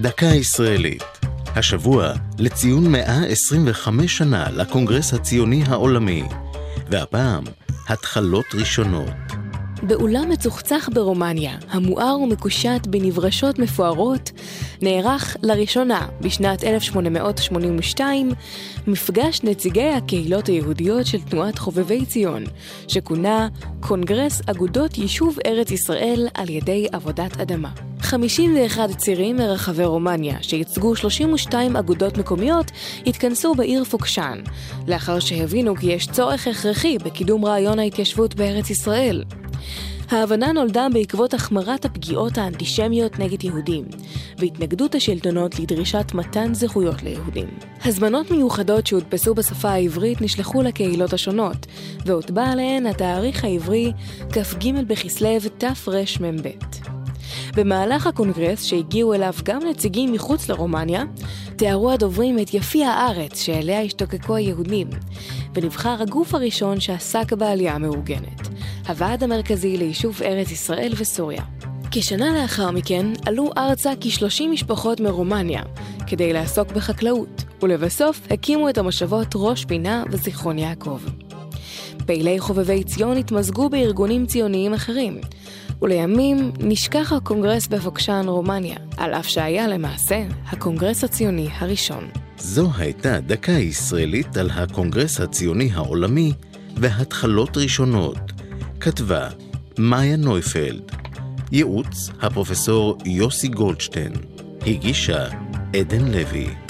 דקה ישראלית. השבוע לציון 125 שנה לקונגרס הציוני העולמי, והפעם התחלות ראשונות. באולם מצוחצח ברומניה, המואר ומקושט בנברשות מפוארות, נערך לראשונה בשנת 1882 מפגש נציגי הקהילות היהודיות של תנועת חובבי ציון, שכונה קונגרס אגודות יישוב ארץ ישראל על ידי עבודת אדמה. 51 צירים מרחבי רומניה, שייצגו 32 אגודות מקומיות, התכנסו בעיר פוקשן, לאחר שהבינו כי יש צורך הכרחי בקידום רעיון ההתיישבות בארץ ישראל. ההבנה נולדה בעקבות החמרת הפגיעות האנטישמיות נגד יהודים, והתנגדות השלטונות לדרישת מתן זכויות ליהודים. הזמנות מיוחדות שהודפסו בשפה העברית נשלחו לקהילות השונות, והוטבע עליהן התאריך העברי כ"ג בכסלו תרמ"ב. במהלך הקונגרס, שהגיעו אליו גם נציגים מחוץ לרומניה, תיארו הדוברים את יפי הארץ שאליה השתוקקו היהודים, ונבחר הגוף הראשון שעסק בעלייה המאורגנת, הוועד המרכזי ליישוב ארץ ישראל וסוריה. כשנה לאחר מכן עלו ארצה כ-30 משפחות מרומניה כדי לעסוק בחקלאות, ולבסוף הקימו את המושבות ראש פינה וזיכרון יעקב. פעילי חובבי ציון התמזגו בארגונים ציוניים אחרים, ולימים נשכח הקונגרס בפוקשן, רומניה, על אף שהיה למעשה הקונגרס הציוני הראשון. זו הייתה דקה ישראלית על הקונגרס הציוני העולמי והתחלות ראשונות. כתבה מאיה נויפלד. ייעוץ הפרופסור יוסי גולדשטיין. הגישה עדן לוי.